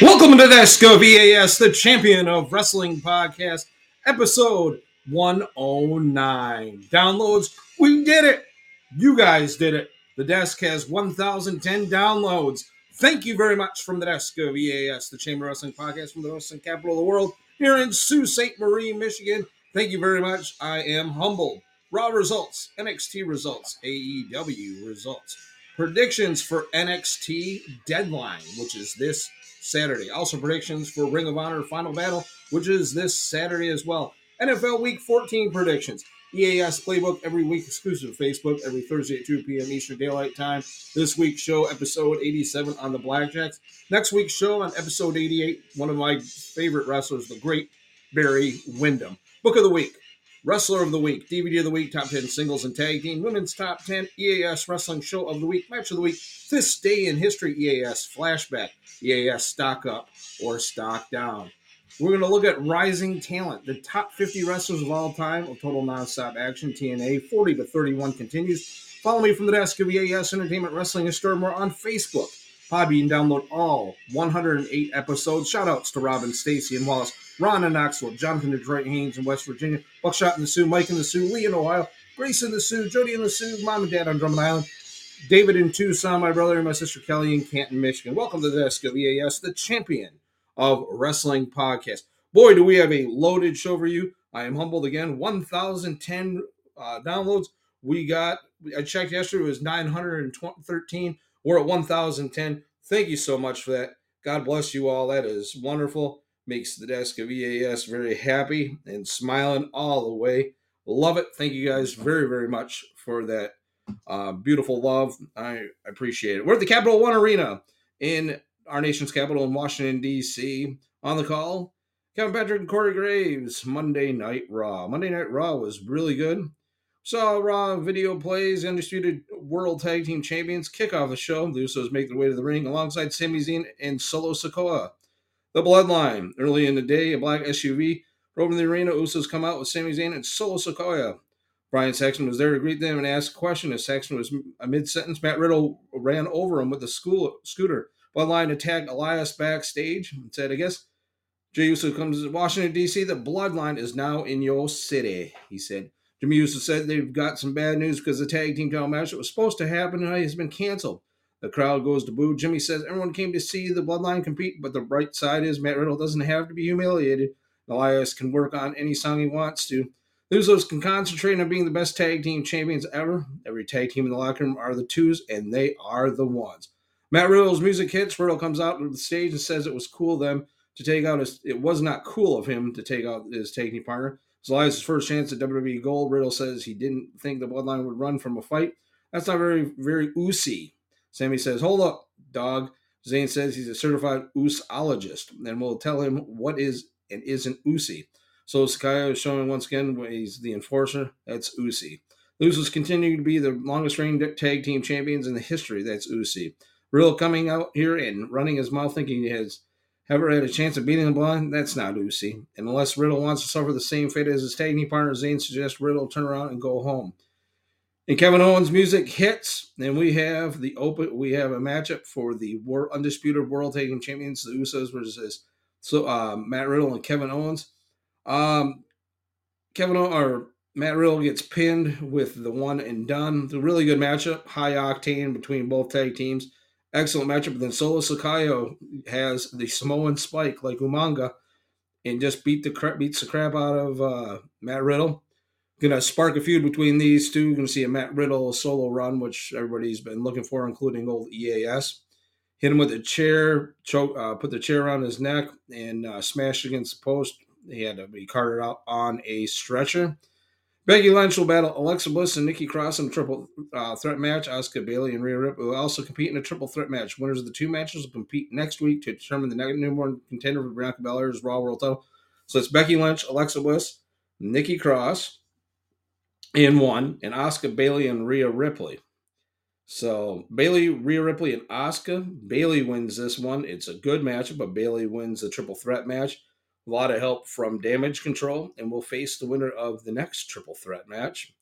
Welcome to the Esco VAS, the champion of wrestling podcast, episode 109. Downloads, we did it. You guys did it. The desk has 1,010 downloads. Thank you very much from the desk of EAS, the Chamber Wrestling Podcast from the wrestling capital of the world, here in Sault Ste. Marie, Michigan. Thank you very much. I am humbled. Raw results, NXT results, AEW results, predictions for NXT Deadline, which is this Saturday. Also, predictions for Ring of Honor Final Battle, which is this Saturday as well. NFL Week 14 predictions. EAS Playbook every week, exclusive Facebook, every Thursday at 2 p.m. Eastern Daylight Time. This week's show, episode 87 on the Blackjacks. Next week's show on episode 88, one of my favorite wrestlers, the great Barry Windham. Book of the Week, Wrestler of the Week, DVD of the Week, Top 10 Singles and Tag Team, Women's Top 10, EAS Wrestling Show of the Week, Match of the Week, This Day in History, EAS Flashback, EAS Stock Up or Stock Down. We're going to look at rising talent, the top 50 wrestlers of all time of total nonstop action. TNA 40 to 31 continues. Follow me from the desk of EAS Entertainment Wrestling and Store more on Facebook. Podbean download all 108 episodes. Shout outs to Robin, Stacy, and Wallace, Ron in Knoxville, Jonathan Detroit Haynes in West Virginia, Buckshot in the Sioux, Mike in the Sioux, Lee in Ohio, Grace in the Sioux, Jody in the Sioux, Mom and Dad on Drummond Island, David in Tucson, my brother and my sister Kelly in Canton, Michigan. Welcome to the desk of EAS, the champion of wrestling podcast. Boy, do we have a loaded show for you. I am humbled again. 1,010 uh, downloads. We got, I checked yesterday, it was 913. We're at 1,010. Thank you so much for that. God bless you all. That is wonderful. Makes the desk of EAS very happy and smiling all the way. Love it. Thank you guys very, very much for that uh, beautiful love. I appreciate it. We're at the Capital One Arena in our nation's capital in Washington, D.C. On the call, Kevin Patrick and Corey Graves, Monday Night Raw. Monday Night Raw was really good. Saw Raw video plays, Undisputed World Tag Team Champions kick off the show. The Usos make their way to the ring alongside Sami Zayn and Solo Sikoa. The Bloodline. Early in the day, a black SUV drove in the arena. Usos come out with Sami Zayn and Solo Sikoa. Byron Saxton was there to greet them and ask a question. As Saxton was mid sentence, Matt Riddle ran over him with a school, scooter. Bloodline attacked Elias backstage and said, I guess Jey Uso comes to Washington, D.C. The Bloodline is now in your city, he said. Uso said they've got some bad news because the tag team title match that was supposed to happen tonight has been canceled. The crowd goes to boo. Jimmy says everyone came to see the Bloodline compete, but the bright side is Matt Riddle doesn't have to be humiliated. Elias can work on any song he wants to. Usos can concentrate on being the best tag team champions ever. Every tag team in the locker room are the twos, and they are the ones. Matt Riddle's music hits. Riddle comes out to the stage and says it was cool them to take out his. It was not cool of him to take out his tag team partner. It's Elias' first chance at WWE Gold. Riddle says he didn't think the Bloodline would run from a fight. That's not very, very oosy. Sami says, "Hold up, dog." Zayn says he's a certified oosologist, and we'll tell him what is and isn't oosy. So Sikoa is showing once again he's the enforcer. That's Usi. Usos continue to be the longest reigning tag team champions in the history. That's Usi. Riddle coming out here and running his mouth thinking he has ever had a chance of beating the blind. That's not Usi. And unless Riddle wants to suffer the same fate as his tag team partner, Zayn suggests Riddle turn around and go home. And Kevin Owens' music hits, and we have the open. We have a matchup for the war, undisputed world tag team champions, the Usos versus so uh, Matt Riddle and Kevin Owens. Um, Kevin or Matt Riddle gets pinned with the one and done. It's a really good matchup, high octane between both tag teams. Excellent matchup. Then Solo Sikoa has the Samoan spike like Umaga and just beat the beats the crap out of uh, Matt Riddle. Gonna spark a feud between these two. Gonna see a Matt Riddle solo run, which everybody's been looking for, including old EAS. Hit him with a chair, choke, uh, put the chair around his neck, and uh, smashed against the post. He had to be carted out on a stretcher. Becky Lynch will battle Alexa Bliss and Nikki Cross in a triple uh, threat match. Asuka, Bayley, and Rhea Ripley will also compete in a triple threat match. Winners of the two matches will compete next week to determine the one contender for Bianca Belair's Raw World title. So it's Becky Lynch, Alexa Bliss, Nikki Cross in one, and Asuka, Bayley, and Rhea Ripley. So Bayley, Rhea Ripley, and Asuka. Bayley wins this one. It's a good matchup, but Bayley wins the triple threat match. A lot of help from Damage Control, and will face the winner of the next triple threat match.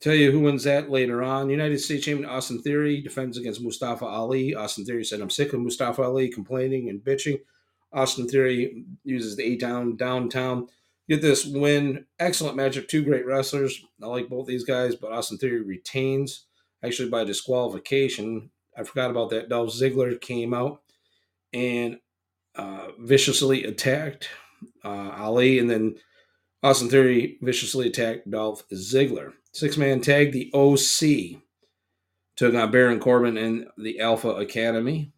Tell you who wins that later on. United States Champion Austin Theory defends against Mustafa Ali. Austin Theory said, I'm sick of Mustafa Ali complaining and bitching. Austin Theory uses the A down downtown. Get this win. Excellent matchup. Two great wrestlers. I like both these guys, but Austin Theory retains actually by disqualification. I forgot about that. Dolph Ziggler came out and uh, viciously attacked uh, Ali, and then Austin Theory viciously attacked Dolph Ziggler. Six man tag, the OC took on Baron Corbin and the Alpha Academy.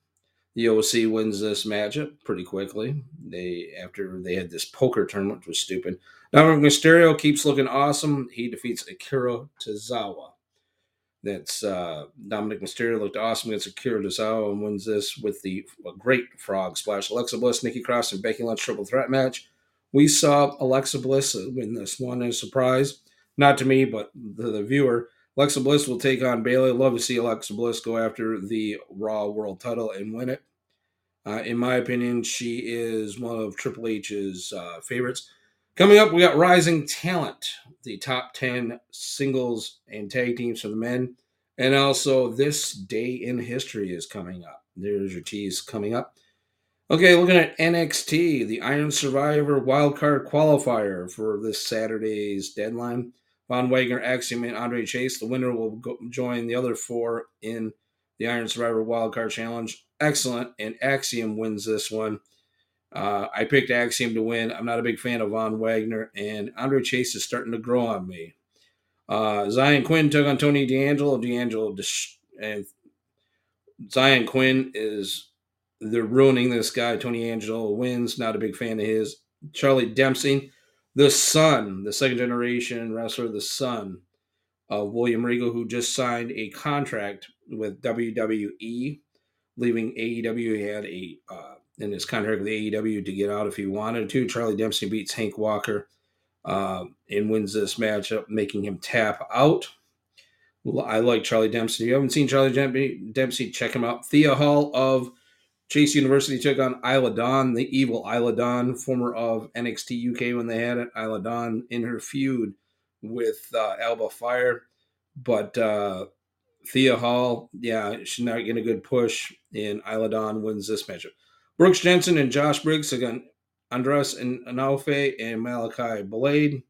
The OC wins this matchup pretty quickly. They after they had this poker tournament, which was stupid. Dominik Mysterio keeps looking awesome. He defeats Akira Tozawa. That's uh, Dominik Mysterio looked awesome against Akira Tozawa and wins this with the great frog splash. Alexa Bliss, Nikki Cross, and Becky Lynch triple threat match. We saw Alexa Bliss win this one as a surprise. Not to me, but the, the viewer. Alexa Bliss will take on Bayley. Love to see Alexa Bliss go after the Raw World title and win it. Uh, in my opinion, she is one of Triple H's uh, favorites. Coming up, we got Rising Talent, the top 10 singles and tag teams for the men. And also, this day in history is coming up. There's your tease coming up. Okay, looking at NXT, the Iron Survivor wildcard qualifier for this Saturday's deadline. Von Wagner, Axiom, and Andre Chase. The winner will go, join the other four in the Iron Survivor Wildcard Challenge. Excellent, and Axiom wins this one. Uh, I picked Axiom to win. I'm not a big fan of Von Wagner, and Andre Chase is starting to grow on me. Uh, Xyon Quinn took on Tony D'Angelo. D'Angelo dis- and Xyon Quinn is they're ruining this guy. Tony Angelo wins. Not a big fan of his. Charlie Dempsey, the son, the second generation wrestler, the son of William Regal, who just signed a contract with WWE, leaving AEW. He had a uh, in his contract with AEW to get out if he wanted to. Charlie Dempsey beats Hank Walker uh, and wins this matchup, making him tap out. I like Charlie Dempsey. If you haven't seen Charlie Dempsey, check him out. Thea Hail of Chase University took on Isla Dawn, the evil Isla Dawn, former of NXT UK when they had it. Isla Dawn in her feud with uh, Alba Fyre. But uh, Thea Hail, yeah, she's not getting a good push, and Isla Dawn wins this matchup. Brooks Jensen and Josh Briggs against Andres and Enofe and Malik Blade.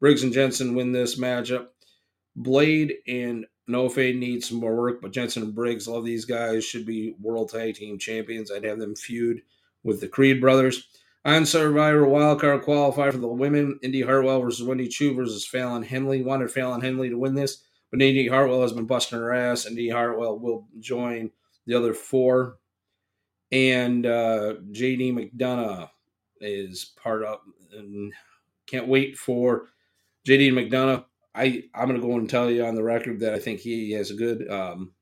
Briggs and Jensen win this matchup. Blade and Enofe need some more work, but Jensen and Briggs, all these guys should be world tag team champions. I'd have them feud with the Creed brothers. On Survivor Wildcard qualifier for the women, Indi Hartwell versus Wendy Choo versus Fallon Henley. Wanted Fallon Henley to win this, but Indi Hartwell has been busting her ass. Indi Hartwell will join the other four and uh, JD McDonagh is part of. And can't wait for JD McDonagh. I I'm gonna go and tell you on the record that I think he has a good um,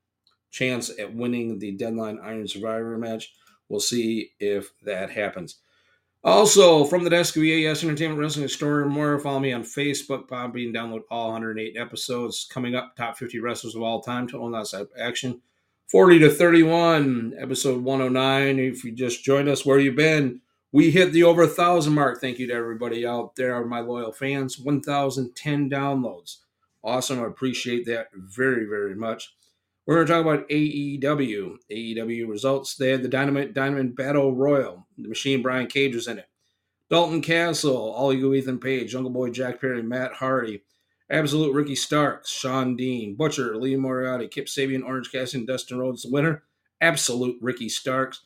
chance at winning the deadline Iron Survivor match. We'll see if that happens. Also, from the desk of EAS Entertainment Wrestling Store and more, follow me on Facebook, Bobby, and download all 108 episodes. Coming up, top 50 wrestlers of all time, total nonstop action. 40 to 31, episode 109. If you just joined us, where you been? We hit the over a thousand mark. Thank you to everybody out there, my loyal fans. 1,010 downloads. Awesome. I appreciate that very, very much. We're going to talk about AEW. AEW results. They had the Dynamite Diamond Battle Royal. The Machine Brian Cage was in it. Dalton Castle, All Ethan Page, Jungle Boy Jack Perry, Matt Hardy, Absolute Ricky Starks, Shawn Dean, Butcher, Lee Moriarty, Kip Sabian, Orange Cassidy, Dustin Rhodes, the winner. Absolute Ricky Starks.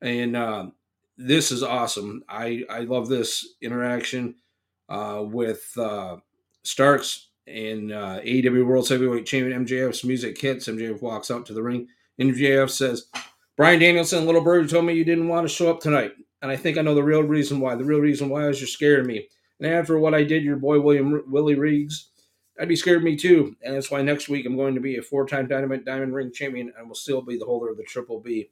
And uh, this is awesome. I, I love this interaction uh, with uh, Starks and uh, AEW World Heavyweight Champion MJF's music hits. MJF walks out to the ring. MJF says, Bryan Danielson, Little Bird told me you didn't want to show up tonight. And I think I know the real reason why. The real reason why is you're scaring me. And after what I did, your boy William Willie Reeves I'd be scared me too. And that's why next week I'm going to be a four time Dynamite Diamond Ring champion and will still be the holder of the Triple B.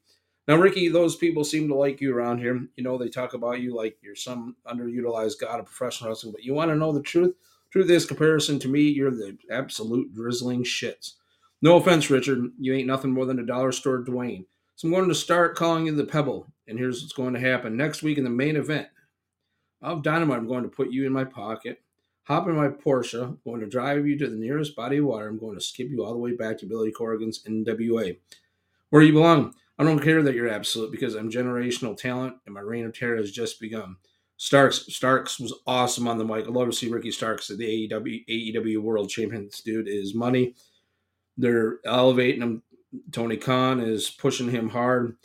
Now, Ricky, those people seem to like you around here. You know, they talk about you like you're some underutilized god of professional wrestling, but you want to know the truth? Truth is, comparison to me, you're the absolute drizzling shits. No offense, Richard. You ain't nothing more than a dollar store Dwayne. So I'm going to start calling you the Pebble. And here's what's going to happen. Next week in the main event of Dynamite, I'm going to put you in my pocket Hop in my Porsche. I'm going to drive you to the nearest body of water. I'm going to skip you all the way back to Billy Corgan's NWA, where you belong. I don't care that you're absolute because I'm generational talent and my reign of terror has just begun. Starks Starks was awesome on the mic. I'd love to see Ricky Starks at the AEW AEW World Champion. This dude is money. They're elevating him. Tony Khan is pushing him hard.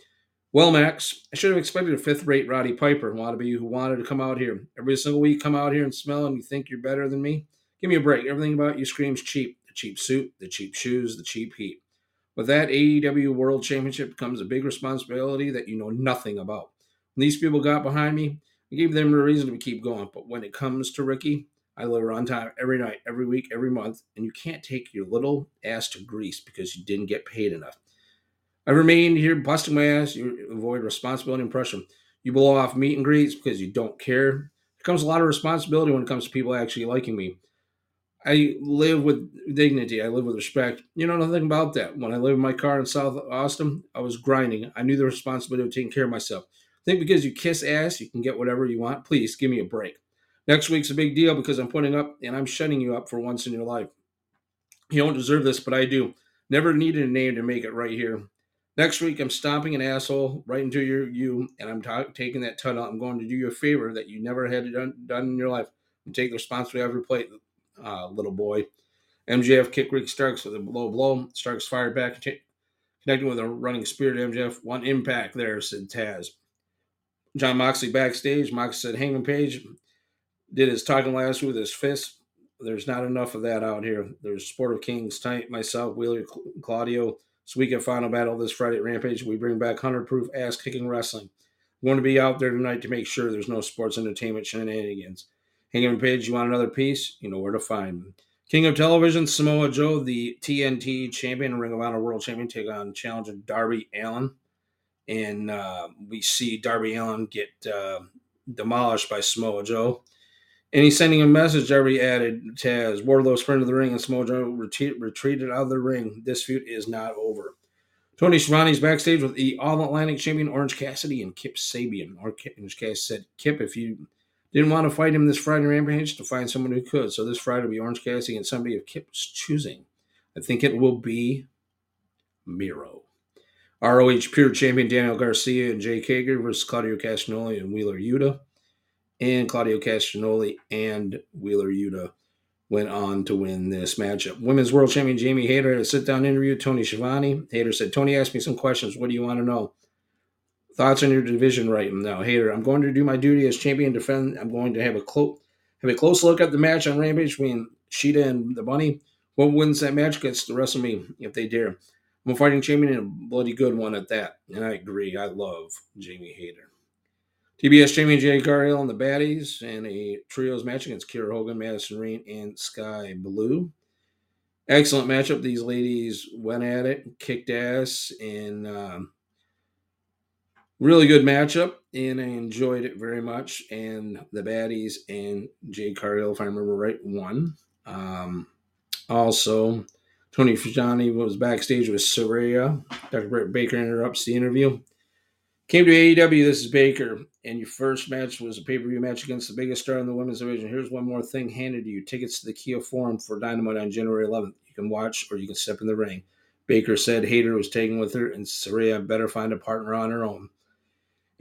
Well, Max, I should have expected a fifth-rate Roddy Piper, wannabe who wanted to come out here every single week. Come out here and smell, and you think you're better than me? Give me a break. Everything about you screams cheap. The cheap suit, the cheap shoes, the cheap heat. With that AEW World Championship comes a big responsibility that you know nothing about. When these people got behind me, I gave them a reason to keep going. But when it comes to Ricky, I deliver on time every night, every week, every month, and you can't take your little ass to Greece because you didn't get paid enough. I remain here busting my ass. You avoid responsibility and pressure. You blow off meet and greets because you don't care. There comes a lot of responsibility when it comes to people actually liking me. I live with dignity. I live with respect. You know nothing about that. When I lived in my car in South Austin, I was grinding. I knew the responsibility of taking care of myself. I think because you kiss ass, you can get whatever you want. Please give me a break. Next week's a big deal because I'm putting up and I'm shutting you up for once in your life. You don't deserve this, but I do. Never needed a name to make it right here. Next week, I'm stomping an asshole right into your you, and I'm t- taking that tunnel. I'm going to do you a favor that you never had done, done in your life and take the responsibility of your plate, uh, little boy. MJF kick Rick Starks with a low blow. Starks fired back, t- connecting with a running spear to MJF. One impact there, said Taz. Jon Moxley backstage. Moxley said Hangman Page did his talking last week with his fist. There's not enough of that out here. There's Sport of Kings, Tight, myself, Wheeler, Claudio. This weekend final battle this Friday at Rampage. We bring back 100 proof ass kicking wrestling. We want to be out there tonight to make sure there's no sports entertainment shenanigans. Hangman Page, you want another piece? You know where to find. King of Television, Samoa Joe, the TNT champion, Ring of Honor World Champion, take on challenger Darby Allin. And uh, we see Darby Allin get uh, demolished by Samoa Joe. And he's sending a message Darby added Taz. Wardlow sprinted the ring and Joe retreat, retreated out of the ring. This feud is not over. Tony Schiavone's backstage with the All Atlantic champion Orange Cassidy and Kip Sabian. Orange Cassidy said, Kip, if you didn't want to fight him this Friday Rampage, to find someone who could. So this Friday will be Orange Cassidy and somebody of Kip's choosing. I think it will be Miro. ROH Pure Champion Daniel Garcia and Jake Hager versus Claudio Castagnoli and Wheeler Yuta. And Claudio Castagnoli and Wheeler Yuta went on to win this matchup. Women's World Champion Jamie Hayter had a sit down interview. with Tony Schiavone. Hayter said, Tony asked me some questions. What do you want to know? Thoughts on your division right now, Hayter. I'm going to do my duty as champion defend. I'm going to have a close have a close look at the match on Rampage between Shida and the Bunny. What wins that match gets to wrestle me if they dare. I'm a fighting champion and a bloody good one at that. And I agree. I love Jamie Hayter. TBS champion Jade Cargill and the Baddies and a trios match against Kiera Hogan, Madison Rayne, and Skye Blue. Excellent matchup. These ladies went at it, kicked ass, and um, really good matchup. And I enjoyed it very much. And the Baddies and Jade Cargill, if I remember right, won. Um, also, Tony Schiavone was backstage with Saraya. Dr. Britt Baker interrupts the interview. Came to AEW, this is Baker, and your first match was a pay per view match against the biggest star in the women's division. Here's one more thing handed to you tickets to the Kia Forum for Dynamite on January 11th. You can watch or you can step in the ring. Baker said Hayter was taken with her, and Saraya better find a partner on her own.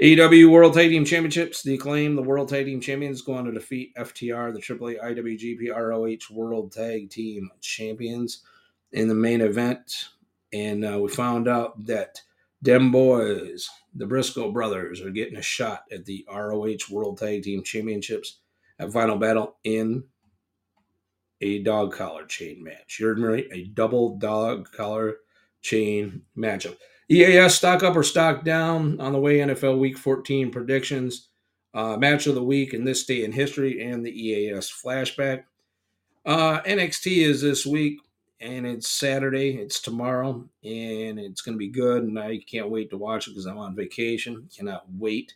AEW World Tag Team Championships, the acclaim, the World Tag Team Champions go on to defeat FTR, the AAA IWGP ROH World Tag Team Champions in the main event, and uh, we found out that them boys, the Briscoe brothers, are getting a shot at the ROH World Tag Team Championships at Final Battle in a dog collar chain match. You're me? A double dog collar chain matchup. EAS stock up or stock down on the way NFL Week 14 predictions. Uh, match of the week in this day in history and the EAS flashback. Uh, NXT is this week and it's Saturday. It's tomorrow, and it's going to be good. And I can't wait to watch it because I'm on vacation. Cannot wait.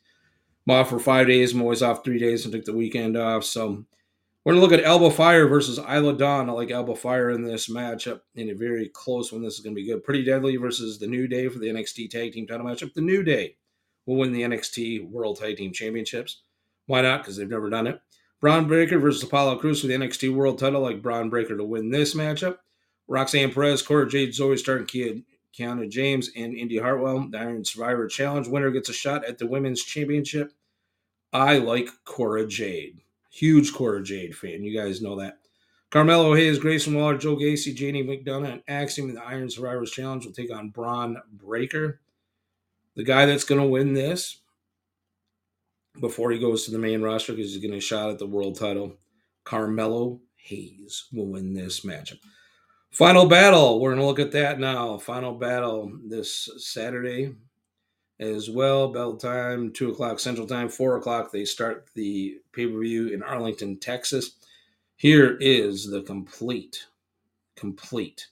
I'm off for five days. I'm always off three days and took the weekend off. So we're going to look at Alba Fyre versus Isla Dawn. I like Alba Fyre in this matchup in a very close one. This is going to be good. Pretty Deadly versus the New Day for the NXT Tag Team title matchup. The New Day will win the NXT World Tag Team Championships. Why not? Because they've never done it. Bron Breakker versus Apollo Crews for the NXT World Title. Like Bron Breakker to win this matchup. Roxanne Perez, Cora Jade, Zoey Stark, Kia, Kiana James, and Indi Hartwell. The Iron Survivor Challenge winner gets a shot at the Women's Championship. I like Cora Jade. Huge Cora Jade fan. You guys know that. Carmelo Hayes, Grayson Waller, Joe Gacy, JD McDonagh, and Axiom in the Iron Survivors Challenge will take on Bron Breakker. The guy that's going to win this before he goes to the main roster because he's getting a shot at the world title, Carmelo Hayes will win this matchup. Final battle. We're going to look at that now. Final battle this Saturday as well. Bell time, 2 o'clock Central Time, 4 o'clock. They start the pay per view in Arlington, Texas. Here is the complete, complete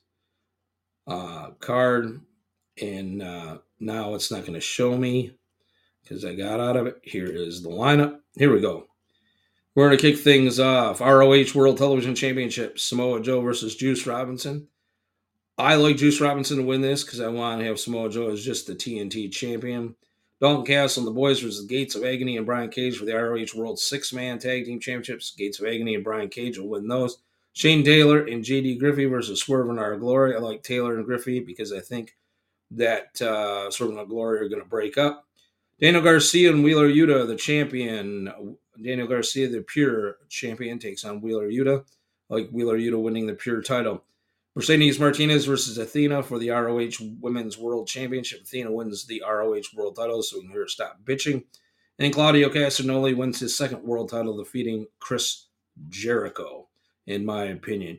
uh, card. And uh, now it's not going to show me because I got out of it. Here is the lineup. Here we go. We're going to kick things off. ROH World Television Championship Samoa Joe versus Juice Robinson. I like Juice Robinson to win this because I want to have Samoa Joe as just the TNT champion. Dalton Castle and the boys versus Gates of Agony and Brian Cage for the ROH World Six Man Tag Team Championships. Gates of Agony and Brian Cage will win those. Shane Taylor and JD Griffey versus Swerve and Our Glory. I like Taylor and Griffey because I think that uh, Swerve and Our Glory are going to break up. Daniel Garcia and Wheeler Yuta, the champion. Daniel Garcia, the pure champion, takes on Wheeler Yuta. Like Wheeler Yuta winning the pure title. Mercedes Martinez versus Athena for the ROH Women's World Championship. Athena wins the ROH World title, so we can hear her stop bitching. And Claudio Castagnoli wins his second world title, defeating Chris Jericho, in my opinion.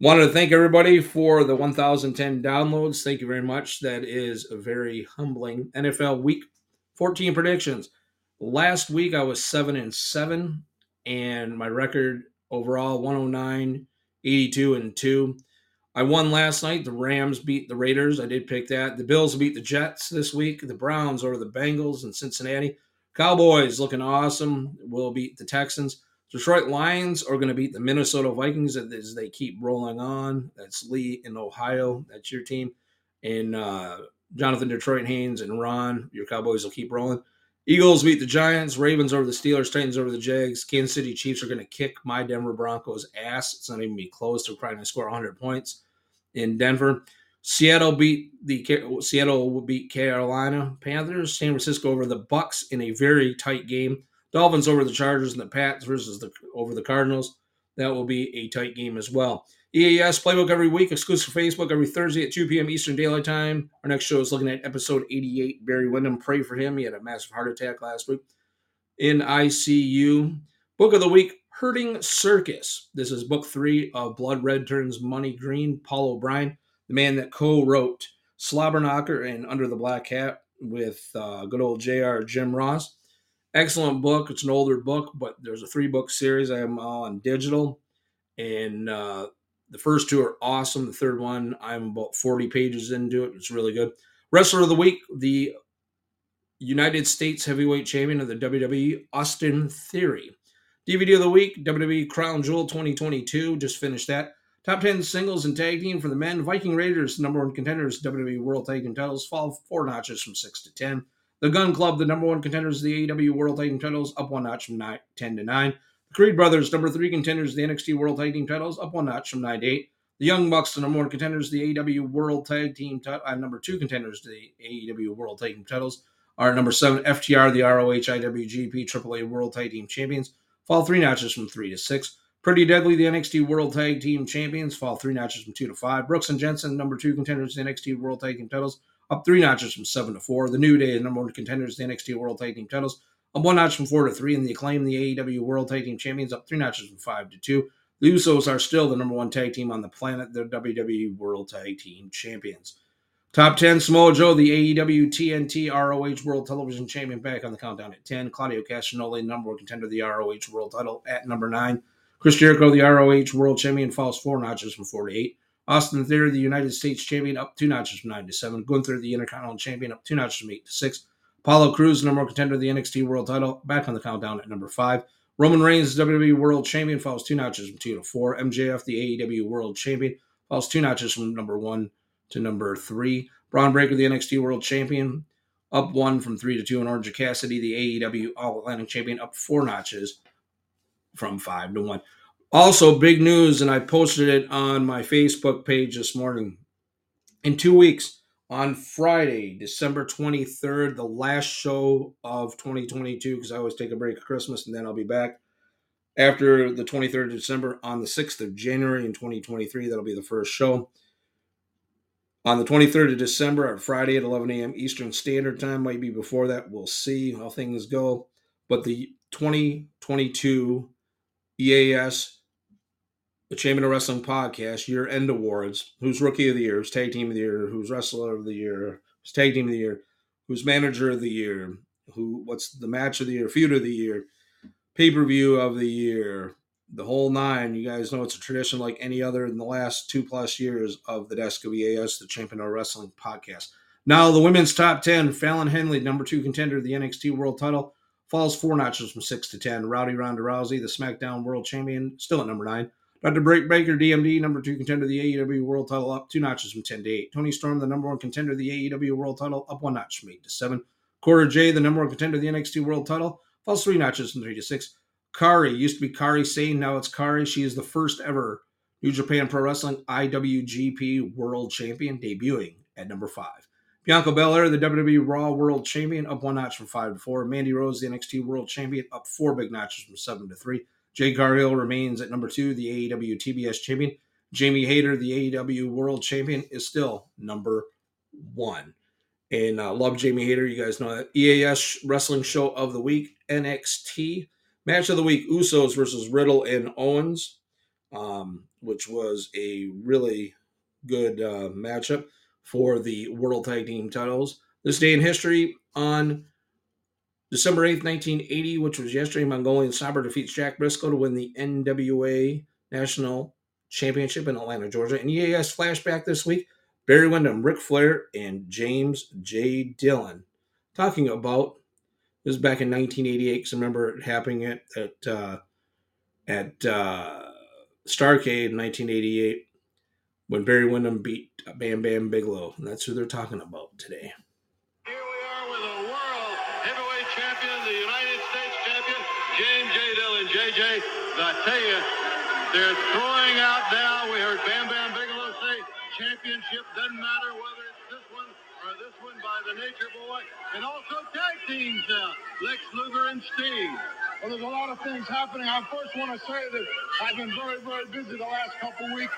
Wanted to thank everybody for the 1,010 downloads. Thank you very much. That is a very humbling NFL Week 14 predictions. Last week I was seven and seven, and my record overall 109, 82 and two. I won last night. The Rams beat the Raiders. I did pick that. The Bills beat the Jets this week. The Browns over the Bengals in Cincinnati. Cowboys looking awesome. Will beat the Texans. Detroit Lions are going to beat the Minnesota Vikings as they keep rolling on. That's Lee in Ohio. That's your team. And uh, Jonathan Detroit Haynes and Ron, your Cowboys will keep rolling. Eagles beat the Giants. Ravens over the Steelers. Titans over the Jags. Kansas City Chiefs are going to kick my Denver Broncos ass. It's not even be close. They're probably going to score 100 points in Denver. Seattle beat the Seattle will beat Carolina Panthers. San Francisco over the Bucks in a very tight game. Dolphins over the Chargers and the Pats versus the over the Cardinals. That will be a tight game as well. EAS playbook every week, exclusive Facebook every Thursday at 2 p.m. Eastern Daylight Time. Our next show is looking at episode 88. Barry Windham, pray for him. He had a massive heart attack last week in ICU. Book of the week, Hurting Circus. This is book three of Blood Red Turns Money Green. Paul O'Brien, the man that co-wrote Slobberknocker and Under the Black Hat with uh, good old J.R. Jim Ross. Excellent book. It's an older book, but there's a three book series. I am on digital, and uh, the first two are awesome. The third one, I'm about 40 pages into it. It's really good. Wrestler of the week, the United States Heavyweight Champion of the WWE, Austin Theory. DVD of the week, WWE Crown Jewel 2022. Just finished that. Top 10 singles and tag team for the men. Viking Raiders, number one contenders, WWE World Tag Team titles, fall four notches from 6 to 10. The Gun Club, the number one contenders, the AEW World Tag Team titles, up one notch from nine, 10 to 9. The Creed Brothers, number three contenders, the NXT World Tag Team titles, up one notch from 9 to 8. The Young Bucks, the number one contenders, the AEW World Tag Team, t- uh, number two contenders, the AEW World Tag Team titles, are number seven, FTR, the ROH IWGP AAA World Tag Team champions, fall three notches from three to six. Pretty Deadly, the NXT World Tag Team champions, fall three notches from two to five. Brooks and Jensen, number two contenders, the NXT World Tag Team titles, up three notches from seven to four. The New Day, the number one contenders, the NXT World Tag Team titles, up one notch from four to three, and the acclaim the AEW World Tag Team Champions up three notches from five to two. The Usos are still the number one tag team on the planet. They're WWE World Tag Team Champions. Top 10, Samoa Joe, the AEW TNT ROH World Television Champion, back on the countdown at 10. Claudio Castagnoli, number one contender the ROH World title at number 9. Chris Jericho, the ROH World Champion, falls four notches from 4 to 8. Austin Theory, the United States Champion, up two notches from 9 to 7. Gunther, the Intercontinental Champion, up two notches from 8 to 6. Apollo Crews, number one contender of the NXT World title, back on the countdown at number five. Roman Reigns, WWE World Champion, falls two notches from two to four. MJF, the AEW World Champion, falls two notches from number one to number three. Bron Breakker, the NXT World Champion, up one from three to two. And Orange Cassidy, the AEW All Atlantic Champion, up four notches from five to one. Also, big news, and I posted it on my Facebook page this morning. In two weeks, on Friday, December 23rd, the last show of 2022, because I always take a break at Christmas and then I'll be back. After the 23rd of December, on the 6th of January in 2023, that'll be the first show. On the 23rd of December, at Friday at 11 a.m. Eastern Standard Time, might be before that. We'll see how things go. But the 2022 EAS the Champion of Wrestling podcast, year end awards, who's Rookie of the Year, who's Tag Team of the Year, who's Wrestler of the Year, who's Tag Team of the Year, who's Manager of the Year, who what's the match of the year, feud of the year, pay per view of the year, the whole nine. You guys know it's a tradition like any other in the last two plus years of the Desk of EAS, the Champion of Wrestling podcast. Now, the women's top 10, Fallon Henley, number two contender of the NXT World title, falls four notches from six to 10. Rowdy Ronda Rousey, the SmackDown World Champion, still at number nine. Dr. Britt Baker, DMD, number two contender of the AEW World title, up two notches from 10 to 8. Toni Storm, the number one contender of the AEW World title, up one notch from 8 to 7. Cora Jade, the number one contender of the NXT World title, falls three notches from 3 to 6. Kairi, used to be Kairi Sane, now it's Kairi. She is the first ever New Japan Pro Wrestling IWGP World Champion, debuting at number 5. Bianca Belair, the WWE Raw World Champion, up one notch from 5 to 4. Mandy Rose, the NXT World Champion, up four big notches from 7 to 3. Jade Cargill remains at number two, the AEW TBS champion. Jamie Hayter, the AEW World Champion, is still number one. And uh, love Jamie Hayter. You guys know that. EAS Wrestling Show of the Week, NXT. Match of the Week, Usos versus Riddle and Owens, um, which was a really good uh, matchup for the World Tag Team titles. This day in history on December 8th, 1980, which was yesterday, Mongolian Sabre defeats Jack Briscoe to win the NWA National Championship in Atlanta, Georgia. And EAS flashback this week Barry Windham, Ric Flair, and James J. Dillon talking about this back in 1988. Because I remember it happening at at, uh, at uh, Starcade in 1988 when Barry Windham beat Bam Bam Bigelow. And that's who they're talking about today. JJ, Dillon. J.J., I tell you, they're throwing out now. We heard Bam Bam Bigelow say championship doesn't matter whether it's this one or this one by the Nature Boy, and also tag teams now, Lex Luger and Sting. Well, there's a lot of things happening. I first want to say that I've been very, very busy the last couple weeks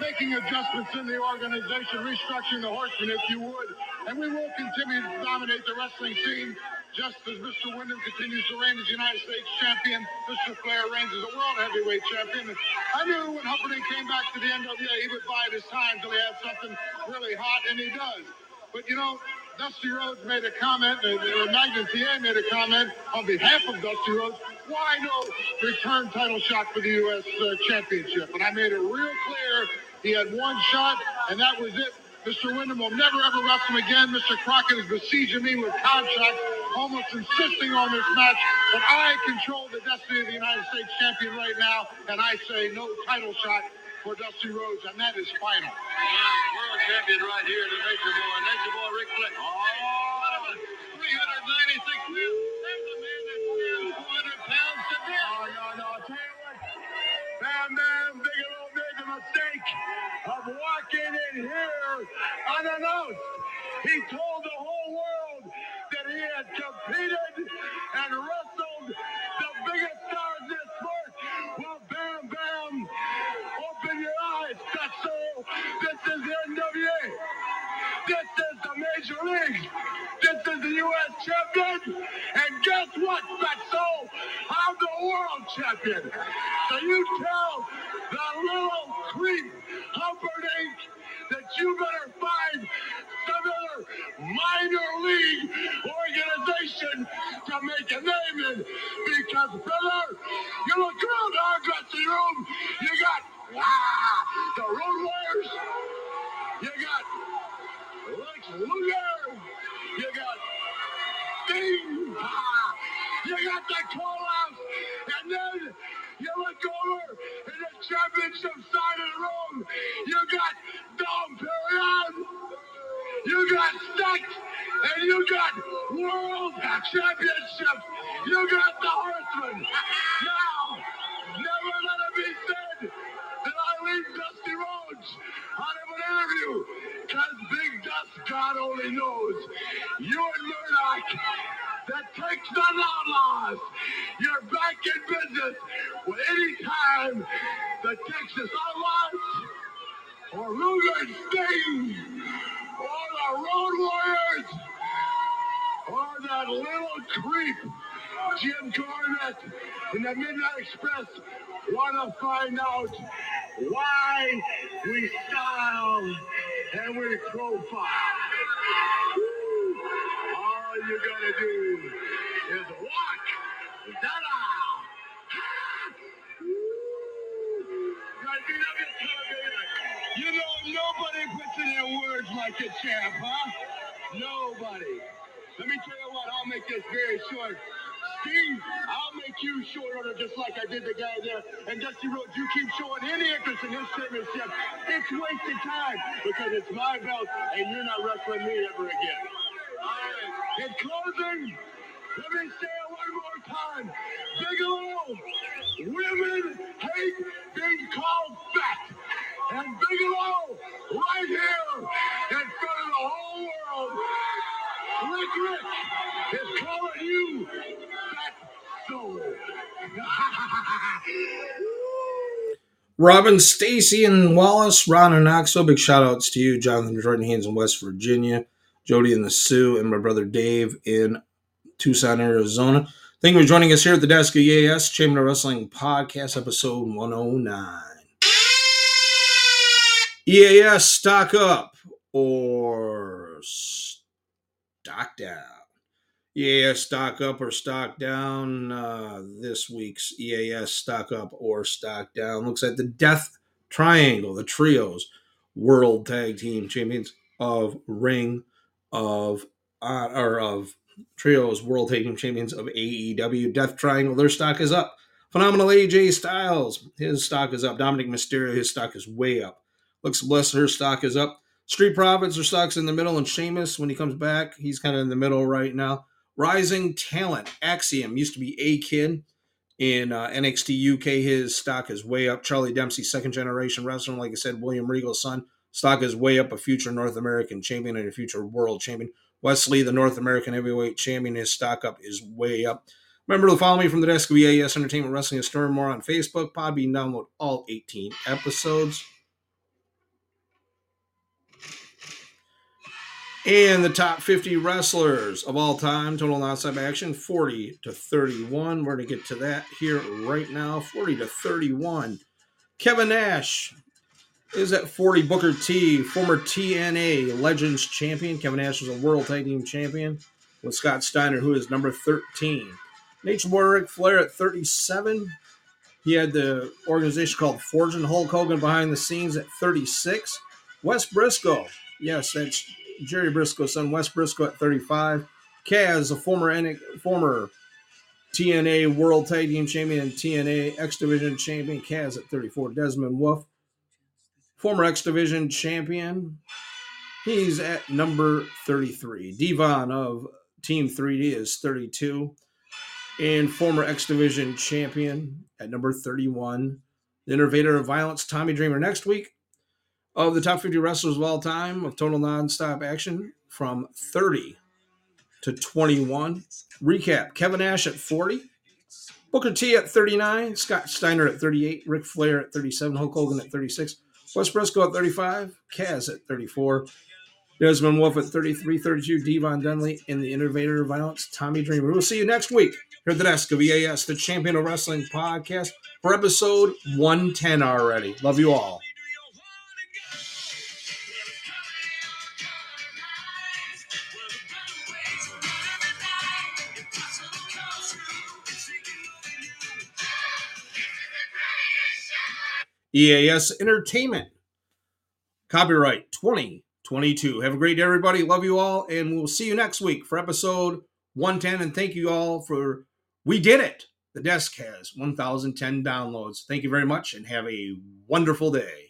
making adjustments in the organization, restructuring the horsemen, if you would. And we will continue to dominate the wrestling scene just as Mr. Windham continues to reign as United States champion, Mr. Flair reigns as a world heavyweight champion. I knew when Humperdink came back to the NWA, he would bide his time till he had something really hot, and he does. But you know, Dusty Rhodes made a comment, or Magnum TA made a comment on behalf of Dusty Rhodes. Why no return title shot for the U.S. Uh, championship? And I made it real clear he had one shot, and that was it. Mr. Windham will never ever wrestle again. Mr. Crockett is besieging me with contracts, almost insisting on this match. But I control the destiny of the United States champion right now, and I say no title shot for Dusty Rhodes, and that is final. world champion right here, the Nature Boy. Nature Boy Ric Flair. Oh, 396 pounds. There's a man that's 200 pounds to this. Oh, no, no. I'll tell you what. Bam Bam Bigelow made the mistake of walking in here unannounced. He told the whole he had competed and wrestled the biggest stars in this sport. Well, Bam Bam, open your eyes, Fatso. This is the NWA. This is the Major League. This is the U.S. champion. And guess what, Fatso? I'm the world champion. So you tell You're back in business. Well, anytime the Texas Outlaws or Luger Sting or the Road Warriors or that little creep, Jim Cornette, in the Midnight Express, want to find out why we style and we profile. All you gotta do You know nobody puts in their words like a champ, huh? Nobody. Let me tell you what, I'll make this very short. Steve, I'll make you short order just like I did the guy there. And Dusty Rhodes, you keep showing any interest in his championship. It's wasted time because it's my belt and you're not wrestling me ever again. All right. In closing, let me say it one more time. Bigelow, women hate being called fat. And Bigelow, right here in front of the whole world, Rick is calling you fat soul. Robin, Stacy, and Wallace, Ron and Knoxville, big shout outs to you, Jonathan Jordan Haynes in West Virginia, Jody and the Sioux, and my brother Dave in Tucson, Arizona. Thank you for joining us here at the Desk of EAS Chamber of Wrestling Podcast, episode 109. EAS stock up or stock down? EAS stock up or stock down. Uh, this week's EAS stock up or stock down looks at the Death Triangle, the trios, World Tag Team Champions of Ring of uh, or of trios, World Tag Team Champions of AEW. Death Triangle, their stock is up. Phenomenal AJ Styles, his stock is up. Dominik Mysterio, his stock is way up. Looks Bliss, her stock is up. Street Profits, her stock's in the middle, and Sheamus, when he comes back, he's kind of in the middle right now. Rising Talent, Axiom, used to be A Kid in uh, NXT UK. His stock is way up. Charlie Dempsey, second generation wrestler, like I said, William Regal's son, stock is way up. A future North American champion and a future world champion. Wesley, the North American heavyweight champion, his stock up is way up. Remember to follow me from the desk of EAS Entertainment Wrestling and Storm more on Facebook. Podbean, download all 18 episodes. And the top 50 wrestlers of all time, total nonstop action, 40 to 31. We're going to get to that here right now. 40 to 31. Kevin Nash is at 40. Booker T, former TNA Legends champion. Kevin Nash was a World Tag Team champion with Scott Steiner, who is number 13. Nature Boy Ric Flair at 37. He had the organization called Forging Hulk Hogan behind the scenes at 36. Wes Brisco, yes, that's Jerry Brisco's son, Wes Brisco at 35. Kaz, a former former TNA World Tag Team Champion and TNA X Division Champion, Kaz at 34. Desmond Wolfe, former X Division Champion, he's at number 33. Devon of Team 3D is 32. And former X Division Champion at number 31. The Innovator of Violence, Tommy Dreamer. Next week, of the top 50 wrestlers of all time of total nonstop action from 30 to 21. Recap Kevin Nash at 40, Booker T at 39, Scott Steiner at 38, Ric Flair at 37, Hulk Hogan at 36, Wes Brisco at 35, Kaz at 34, Desmond Wolfe at 33, 32, Devon Dudley in the Innovator of Violence, Tommy Dreamer. We'll see you next week here at the desk of EAS, the Champion of Wrestling podcast, for episode 110 already. Love you all. EAS Entertainment. Copyright 2022. Have a great day, everybody. Love you all, and we'll see you next week for episode 110. And thank you all for we did it. The desk has 1,010 downloads. Thank you very much, and have a wonderful day.